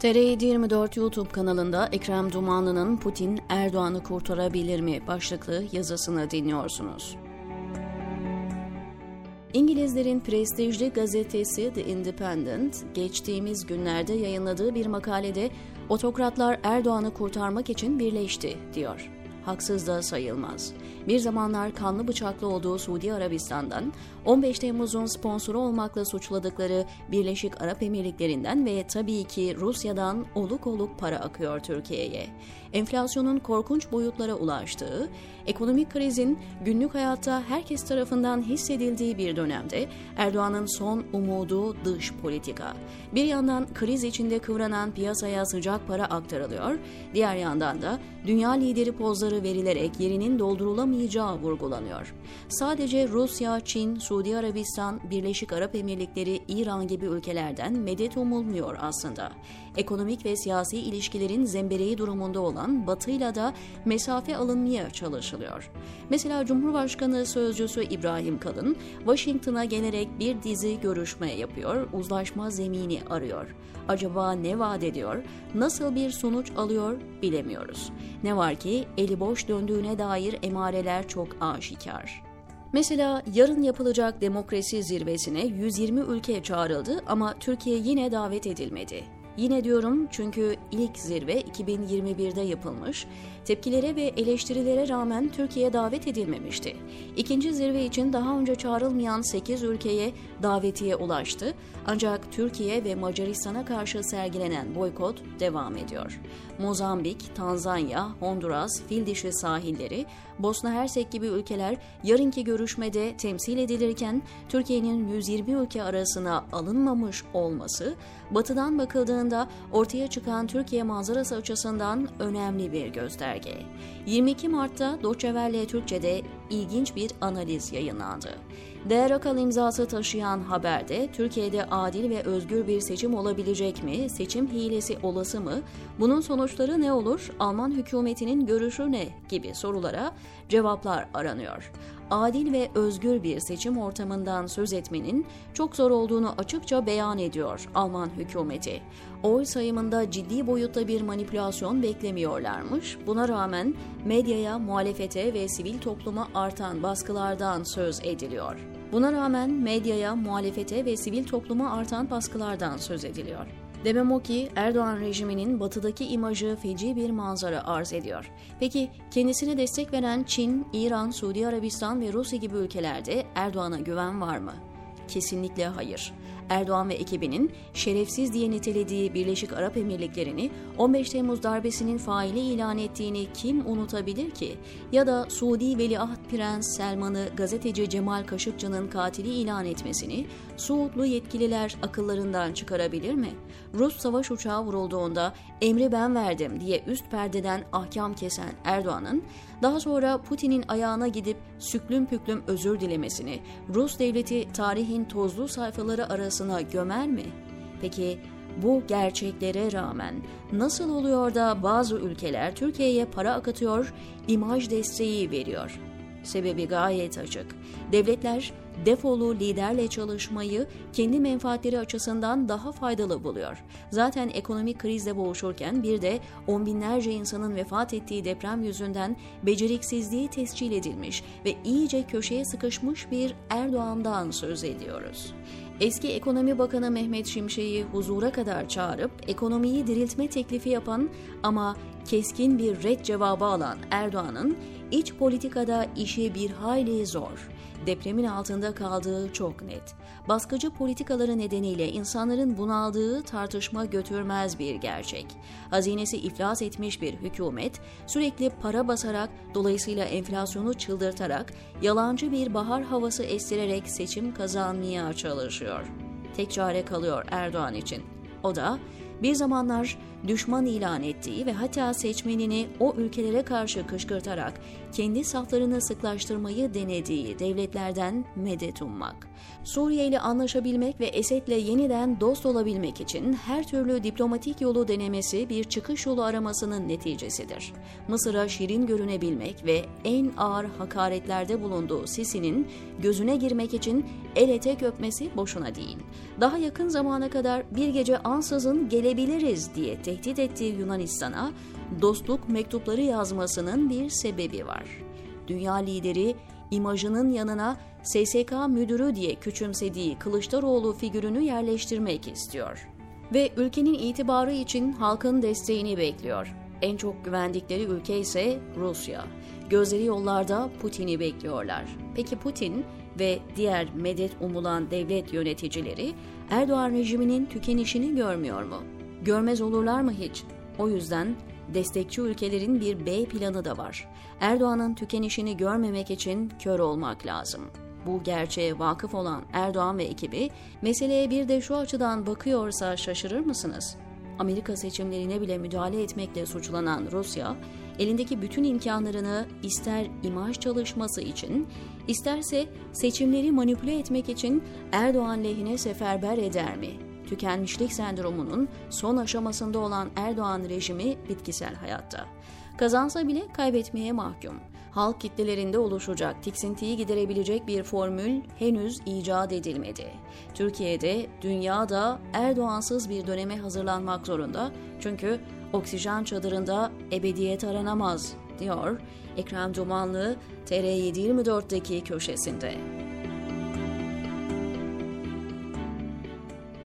TR24 YouTube kanalında Ekrem Dumanlı'nın Putin Erdoğan'ı kurtarabilir mi başlıklı yazısını dinliyorsunuz. İngilizlerin prestijli gazetesi The Independent, geçtiğimiz günlerde yayınladığı bir makalede otokratlar Erdoğan'ı kurtarmak için birleşti, diyor haksız da sayılmaz. Bir zamanlar kanlı bıçaklı olduğu Suudi Arabistan'dan 15 Temmuz'un sponsoru olmakla suçladıkları Birleşik Arap Emirlikleri'nden ve tabii ki Rusya'dan oluk oluk para akıyor Türkiye'ye. Enflasyonun korkunç boyutlara ulaştığı, ekonomik krizin günlük hayatta herkes tarafından hissedildiği bir dönemde Erdoğan'ın son umudu dış politika. Bir yandan kriz içinde kıvranan piyasaya sıcak para aktarılıyor, diğer yandan da dünya lideri pozları verilerek yerinin doldurulamayacağı vurgulanıyor. Sadece Rusya, Çin, Suudi Arabistan, Birleşik Arap Emirlikleri, İran gibi ülkelerden medet umulmuyor aslında. Ekonomik ve siyasi ilişkilerin zembereği durumunda olan Batı'yla da mesafe alınmaya çalışılıyor. Mesela Cumhurbaşkanı Sözcüsü İbrahim Kalın, Washington'a gelerek bir dizi görüşme yapıyor, uzlaşma zemini arıyor. Acaba ne vaat ediyor, nasıl bir sonuç alıyor bilemiyoruz. Ne var ki eli boş döndüğüne dair emareler çok aşikar. Mesela yarın yapılacak demokrasi zirvesine 120 ülke çağrıldı ama Türkiye yine davet edilmedi. Yine diyorum çünkü ilk zirve 2021'de yapılmış, tepkilere ve eleştirilere rağmen Türkiye davet edilmemişti. İkinci zirve için daha önce çağrılmayan 8 ülkeye davetiye ulaştı ancak Türkiye ve Macaristan'a karşı sergilenen boykot devam ediyor. Mozambik, Tanzanya, Honduras, Fildişi sahilleri, Bosna Hersek gibi ülkeler yarınki görüşmede temsil edilirken Türkiye'nin 120 ülke arasına alınmamış olması, batıdan bakıldığında ortaya çıkan Türkiye manzarası açısından önemli bir gösterge. 22 Mart'ta Deutsche Türkçe'de ilginç bir analiz yayınlandı. Değer akal imzası taşıyan haberde Türkiye'de adil ve özgür bir seçim olabilecek mi, seçim hilesi olası mı, bunun sonuçları ne olur, Alman hükümetinin görüşü ne gibi sorulara cevaplar aranıyor. Adil ve özgür bir seçim ortamından söz etmenin çok zor olduğunu açıkça beyan ediyor Alman hükümeti. Oy sayımında ciddi boyutta bir manipülasyon beklemiyorlarmış. Buna rağmen medyaya, muhalefete ve sivil topluma artan baskılardan söz ediliyor. Buna rağmen medyaya, muhalefete ve sivil topluma artan baskılardan söz ediliyor. Demem o ki Erdoğan rejiminin batıdaki imajı feci bir manzara arz ediyor. Peki kendisine destek veren Çin, İran, Suudi Arabistan ve Rusya gibi ülkelerde Erdoğan'a güven var mı? Kesinlikle hayır. Erdoğan ve ekibinin şerefsiz diye nitelediği Birleşik Arap Emirlikleri'ni 15 Temmuz darbesinin faili ilan ettiğini kim unutabilir ki? Ya da Suudi Veliaht Prens Selman'ı gazeteci Cemal Kaşıkçı'nın katili ilan etmesini Suudlu yetkililer akıllarından çıkarabilir mi? Rus savaş uçağı vurulduğunda emri ben verdim diye üst perdeden ahkam kesen Erdoğan'ın daha sonra Putin'in ayağına gidip süklüm püklüm özür dilemesini Rus devleti tarihin tozlu sayfaları arasına gömer mi? Peki bu gerçeklere rağmen nasıl oluyor da bazı ülkeler Türkiye'ye para akıtıyor, imaj desteği veriyor? Sebebi gayet açık. Devletler defolu liderle çalışmayı kendi menfaatleri açısından daha faydalı buluyor. Zaten ekonomik krizle boğuşurken bir de on binlerce insanın vefat ettiği deprem yüzünden beceriksizliği tescil edilmiş ve iyice köşeye sıkışmış bir Erdoğan'dan söz ediyoruz. Eski Ekonomi Bakanı Mehmet Şimşek'i huzura kadar çağırıp ekonomiyi diriltme teklifi yapan ama keskin bir red cevabı alan Erdoğan'ın iç politikada işi bir hayli zor. Depremin altında kaldığı çok net. Baskıcı politikaları nedeniyle insanların bunaldığı tartışma götürmez bir gerçek. Hazinesi iflas etmiş bir hükümet sürekli para basarak dolayısıyla enflasyonu çıldırtarak yalancı bir bahar havası estirerek seçim kazanmaya çalışıyor. Tek çare kalıyor Erdoğan için. O da bir zamanlar düşman ilan ettiği ve hatta seçmenini o ülkelere karşı kışkırtarak kendi saflarını sıklaştırmayı denediği devletlerden medet ummak. Suriye ile anlaşabilmek ve Esed'le yeniden dost olabilmek için her türlü diplomatik yolu denemesi bir çıkış yolu aramasının neticesidir. Mısır'a şirin görünebilmek ve en ağır hakaretlerde bulunduğu Sisi'nin gözüne girmek için el etek öpmesi boşuna değil. Daha yakın zamana kadar bir gece ansızın gelebiliriz diye tehdit ettiği Yunanistan'a dostluk mektupları yazmasının bir sebebi var. Dünya lideri imajının yanına SSK müdürü diye küçümsediği Kılıçdaroğlu figürünü yerleştirmek istiyor. Ve ülkenin itibarı için halkın desteğini bekliyor. En çok güvendikleri ülke ise Rusya. Gözleri yollarda Putin'i bekliyorlar. Peki Putin ve diğer medet umulan devlet yöneticileri Erdoğan rejiminin tükenişini görmüyor mu? Görmez olurlar mı hiç? O yüzden destekçi ülkelerin bir B planı da var. Erdoğan'ın tükenişini görmemek için kör olmak lazım. Bu gerçeğe vakıf olan Erdoğan ve ekibi meseleye bir de şu açıdan bakıyorsa şaşırır mısınız? Amerika seçimlerine bile müdahale etmekle suçlanan Rusya, elindeki bütün imkanlarını ister imaj çalışması için, isterse seçimleri manipüle etmek için Erdoğan lehine seferber eder mi? Tükenmişlik sendromunun son aşamasında olan Erdoğan rejimi bitkisel hayatta. Kazansa bile kaybetmeye mahkum. Halk kitlelerinde oluşacak tiksintiyi giderebilecek bir formül henüz icat edilmedi. Türkiye'de, dünyada Erdoğansız bir döneme hazırlanmak zorunda. Çünkü oksijen çadırında ebediyet aranamaz, diyor Ekrem Dumanlı TR724'deki köşesinde.